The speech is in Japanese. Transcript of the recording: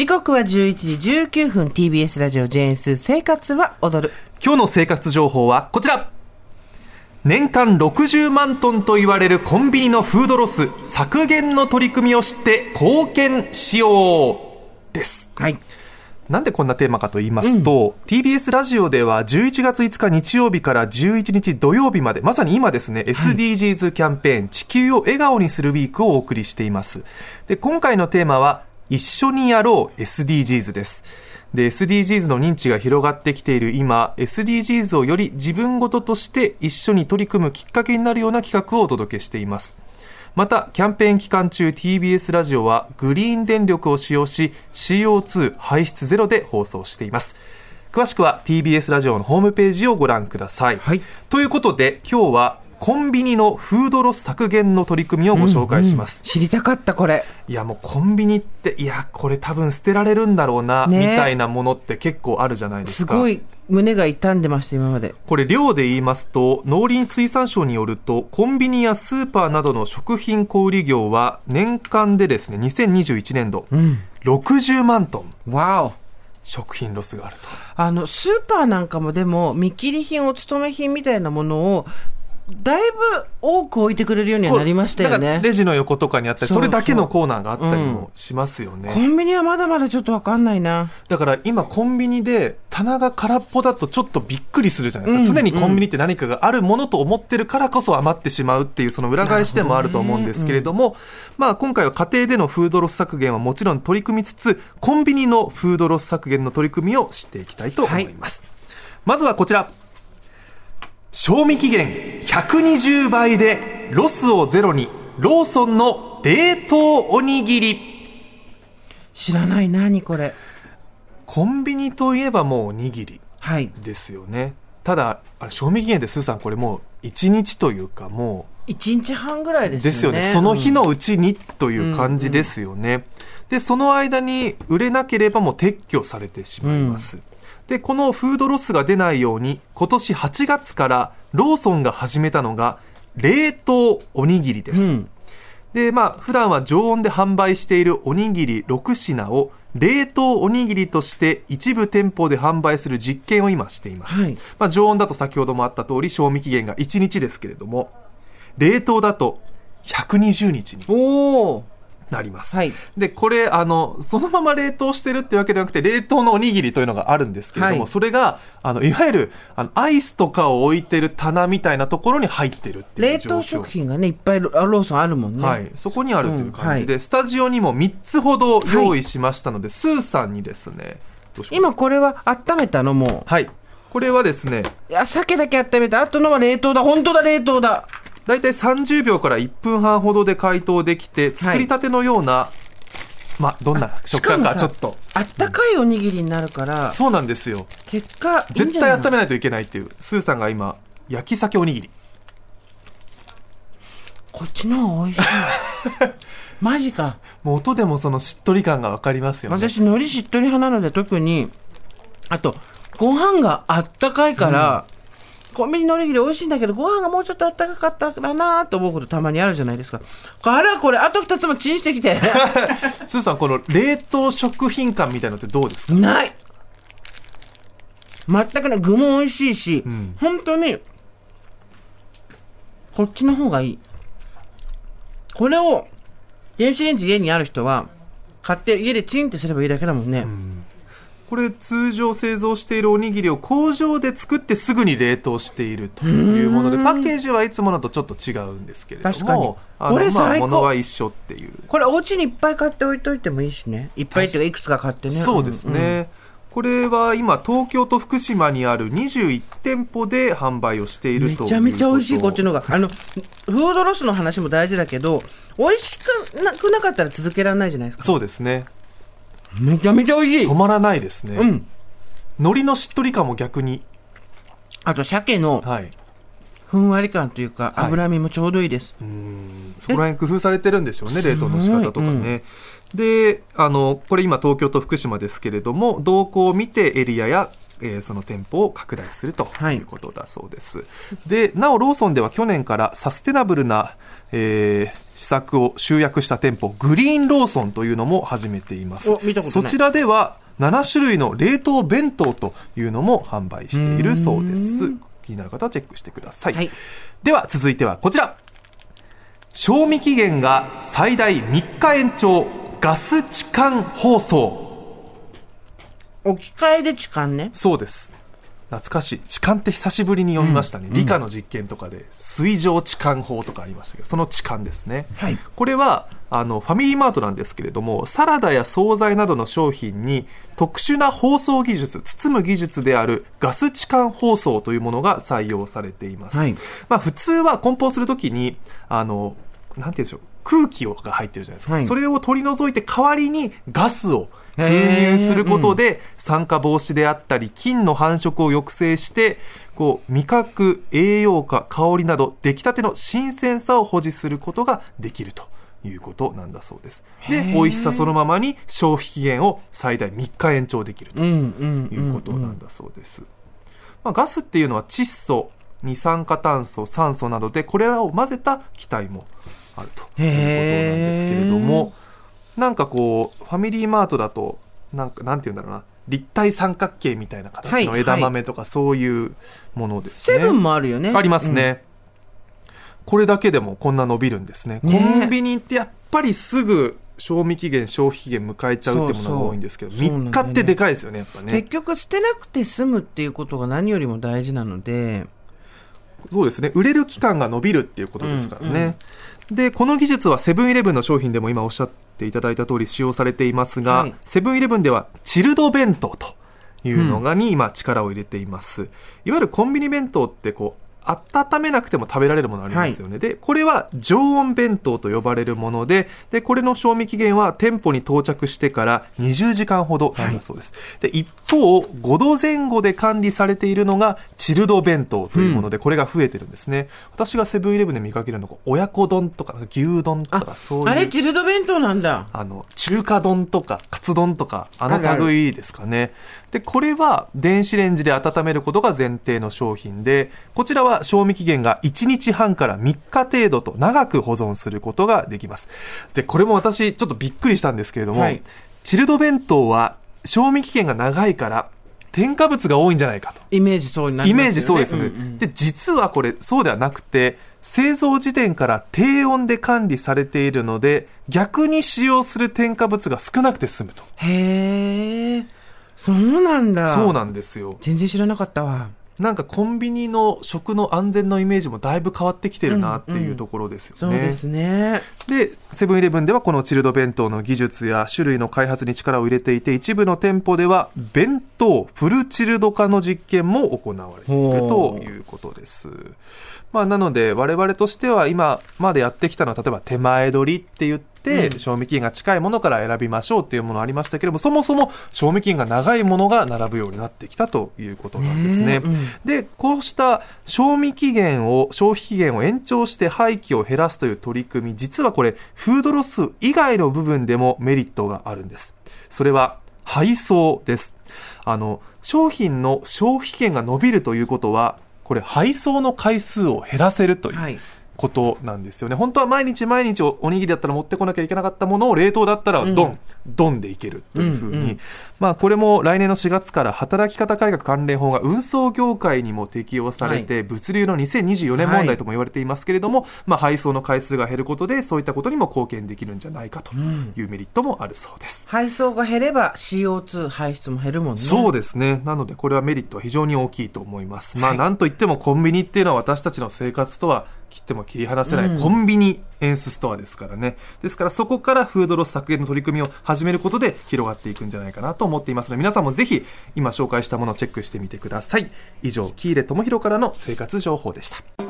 時刻は11時19分 TBS ラジオジェーンス生活は踊る。今日の生活情報はこちら。年間60万トンと言われるコンビニのフードロス削減の取り組みを知って貢献しようです。はい。なんでこんなテーマかと言いますと、TBS ラジオでは11月5日日曜日から11日土曜日まで、まさに今ですね、SDGs キャンペーン、地球を笑顔にするウィークをお送りしています。で、今回のテーマは、一緒にやろう SDGs です。で、SDGs の認知が広がってきている今、SDGs をより自分ごととして一緒に取り組むきっかけになるような企画をお届けしています。また、キャンペーン期間中 TBS ラジオはグリーン電力を使用し CO2 排出ゼロで放送しています。詳しくは TBS ラジオのホームページをご覧ください。はいということで今日はコンビニのフードロス削減の取り組みをご紹介します。知りたかったこれ。いやもうコンビニって、いやこれ多分捨てられるんだろうな、ねみたいなものって結構あるじゃないですか。すごい胸が痛んでました今まで。これ量で言いますと農林水産省によるとコンビニやスーパーなどの食品小売業は年間でですね2021年度、60万トンわお。食品ロスがあると。あのスーパーなんかもでも見切り品お勤め品みたいなものをだいぶ多く置いてくれるようにはなりましたよね。レジの横とかにあったりそれだけのコーナーがあったりもしますよね、コンビニはまだまだちょっとわかんないな。だから今コンビニで棚が空っぽだとちょっとびっくりするじゃないですか、常にコンビニって何かがあるものと思ってるからこそ余ってしまうっていうその裏返しでもあると思うんですけれどもまあ今回は家庭でのフードロス削減はもちろん取り組みつつコンビニのフードロス削減の取り組みを知っていきたいと思います、まずはこちら賞味期限120倍でロスをゼロにローソンの冷凍おにぎり。知らない何これ。コンビニといえばもうおにぎりはい。ですよね。ただあれ賞味期限でスーさんこれもう1日というかも1日半ぐらいうですよね。ですよね。その日のうちにという感じですよね、でその間に売れなければもう撤去されてしまいます、でこのフードロスが出ないように今年8月からローソンが始めたのが冷凍おにぎりです、うん。でまあ普段は常温で販売しているおにぎり6品を冷凍おにぎりとして一部店舗で販売する実験を今しています、はい。まあ、常温だと先ほどもあった通り賞味期限が1日ですけれども冷凍だと120日に。おおなります、はい。でこれあのそのまま冷凍してるってわけではなくて冷凍のおにぎりというのがあるんですけれども、はい。それがあのいわゆるあのアイスとかを置いてる棚みたいなところに入ってるっていう冷状況。凍食品がねいっぱいロローソンあるもんね、はい、そこにあるという感じで、うスタジオにも3つほど用意しましたので、スーさんにですね今これは温めたのもはい。これはですねういや鮭だけ温めた。後のは冷凍だ。本当だ冷凍だ大体30秒から1分半ほどで解凍できて作りたてのような、まあどんな食感かちょっと。あったかいおにぎりになるからそうなんですよ。結果いいん絶対温めないといけないっていう。スーさんが今焼き鮭おにぎり。こっちの方が美味しい。マジか。もう音でもそのしっとり感が分かりますよね。私海苔しっとり派なので特にあとご飯があったかいから、コンビニのおにぎり美味しいんだけどご飯がもうちょっとあったかかったらなと思うことたまにあるじゃないですか。あらこれあと2つもチンしてきて。スーさんこの冷凍食品感みたいのってどうですか？ない。全くね具も美味しいし、ん。本当にこっちの方がいい。これを電子レンジ家にある人は買って家でチンってすればいいだけだもんね、これ通常製造しているおにぎりを工場で作ってすぐに冷凍しているというものでパッケージはいつものとちょっと違うんですけれどもこれ最高。まあ、物は一緒っていう、これお家にいっぱい買っておいといてもいいしね。いっぱいっていうかいくつか買ってね。そうですね、これは今東京と福島にある21店舗で販売をしていうんるとめちゃめちゃ美味しいこっちの方があのフードロスの話も大事だけど美味しくなくなかったら続けられないじゃないですか。そうですねめちゃめちゃ美味しい。止まらないですね、うん。海苔のしっとり感も逆に。あと鮭のはい。ふんわり感というかはい。脂身もちょうどいいです、うん。そこら辺工夫されてるんでしょうね冷凍の仕方とかね、であのこれ今東京と福島ですけれども動向を見てエリアやえーその店舗を拡大するとはいいうことだそうです。で、なおローソンでは去年からサステナブルな、えー施策を集約した店舗、グリーンローソンというのも始めています。そちらでは7種類の冷凍弁当というのも販売しているそうです。気になる方はチェックしてください。はいでは続いてはこちら。賞味期限が最大3日延長、ガス置換包装。置き換えで痴漢ねそうです。懐かしい。痴漢って久しぶりに読みましたね。理科の実験とかで、水上痴漢法とかありましたけど、その痴漢ですね。はいこれは、あの、ファミリーマートなんですけれども、サラダや惣菜などの商品に特殊な包装技術、包む技術であるガス置換包装というものが採用されています。はいまあ、普通は梱包するときに、あの、なんて言うんでしょう。空気をが入ってるじゃないですか。はいそれを取り除いて代わりにガスを封入することで、酸化防止であったり、菌の繁殖を抑制して、こう、味覚、栄養価、香りなど、出来たての新鮮さを保持することができると。いうことなんだそうです。で、美味しさそのままに消費期限を最大3日延長できるということなんだそうです。まあ、ガスっていうのは窒素、二酸化炭素、酸素などでこれらを混ぜた気体もあるということなんですけれども、なんかこう、ファミリーマートだと、なんか、なんて言うんだろうな、立体三角形みたいな形のはい枝豆とかそういうものですね。セブンもあるよねありますね、これだけでもこんな伸びるんですね。ねコンビニってやっぱりすぐ賞味期限、消費期限迎えちゃうってものが多いんですけど、そうそう3日ってでかいですよね、やっぱうんね。結局捨てなくて済むっていうことが何よりも大事なのでそうですね。売れる期間が伸びるっていうことですからね。で、この技術はセブンイレブンの商品でも今おっしゃっていただいた通り使用されていますが、はいセブンイレブンではチルド弁当というのがに今力を入れています。いわゆるコンビニ弁当ってこう、温めなくても食べられるものありますよね。で、これは常温弁当と呼ばれるもので、で、これの賞味期限は店舗に到着してから20時間ほどなんだそうです。で、一方、5度前後で管理されているのがチルド弁当というもので、これが増えてるんですね。私がセブンイレブンで見かけるのが、親子丼とか牛丼とかそういう。あれチルド弁当なんだあの、中華丼とか、カツ丼とか、あの類ですかね。で、これは電子レンジで温めることが前提の商品で、こちらは賞味期限が1日半から3日程度と長く保存することができます。で、これも私ちょっとびっくりしたんですけれども、はいチルド弁当は賞味期限が長いから、添加物が多いんじゃないかと。イメージそうになりイメーますよねジそうですよね。んんで、実はこれそうではなくて、製造時点から低温で管理されているので、逆に使用する添加物が少なくて済むと。へえそうなんだそうなんですよ。全然知らなかったわなんかコンビニの食の安全のイメージもだいぶ変わってきてるなっていうところですよね。そうですねで、セブンイレブンではこのチルド弁当の技術や種類の開発に力を入れていて、一部の店舗では弁当フルチルド化の実験も行われているということです。まあなので我々としては今までやってきたのは例えば手前取りって言って、うん賞味期限が近いものから選びましょうっていうものありましたけれども、そもそも賞味期限が長いものが並ぶようになってきたということなんですね。ねえうんで、こうした賞味期限を、消費期限を延長して廃棄を減らすという取り組み、実はこれ、フードロス以外の部分でもメリットがあるんです。それは、配送です。あの、商品の消費期限が伸びるということは、これ、配送の回数を減らせるという。はいことなんですよね。本当は毎日毎日おおにぎりだったら持ってこなきゃいけなかったものを冷凍だったらドン、うんドンでいけるというふうに、まあこれも来年の4月から働き方改革関連法が運送業界にも適用されて、物流の2024年問題とも言われていますけれども、まあ配送の回数が減ることでそういったことにも貢献できるんじゃないかというメリットもあるそうです。配送が減れば CO2 排出も減るもんねそうですね。なので、これはメリットは非常に大きいと思います。まあ、はいなんといってもコンビニっていうのは私たちの生活とは切っても切り離せない、うんコンビニエンスストアですからね。ですから、そこからフードロス削減の取り組みを始めることで広がっていくんじゃないかなと思っていますので、皆さんもぜひ今紹介したものをチェックしてみてください。以上、喜入智弘からの生活情報でした。